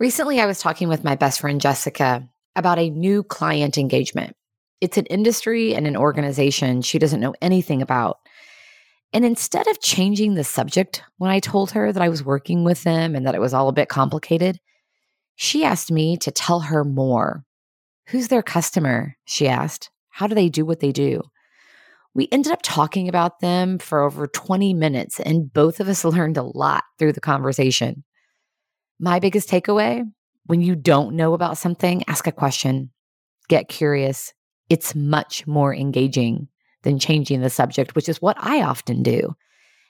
Recently, I was talking with my best friend Jessica about a new client engagement. It's an industry and an organization she doesn't know anything about. And instead of changing the subject when I told her that I was working with them and that it was all a bit complicated, she asked me to tell her more. Who's their customer? She asked. How do they do what they do? We ended up talking about them for over 20 minutes, and both of us learned a lot through the conversation. My biggest takeaway when you don't know about something, ask a question, get curious. It's much more engaging than changing the subject, which is what I often do.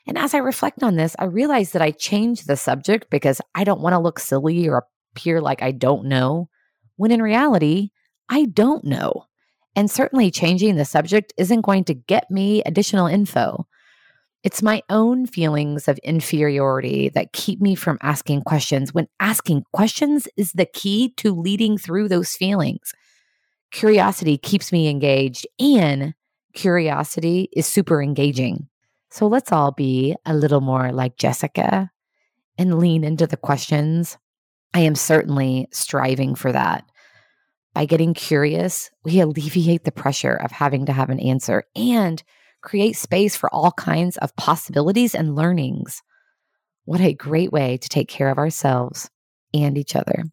And as I reflect on this, I realize that I change the subject because I don't want to look silly or appear like I don't know, when in reality, I don't know. And certainly changing the subject isn't going to get me additional info. It's my own feelings of inferiority that keep me from asking questions when asking questions is the key to leading through those feelings. Curiosity keeps me engaged, and curiosity is super engaging. So let's all be a little more like Jessica and lean into the questions. I am certainly striving for that. By getting curious, we alleviate the pressure of having to have an answer and create space for all kinds of possibilities and learnings. What a great way to take care of ourselves and each other.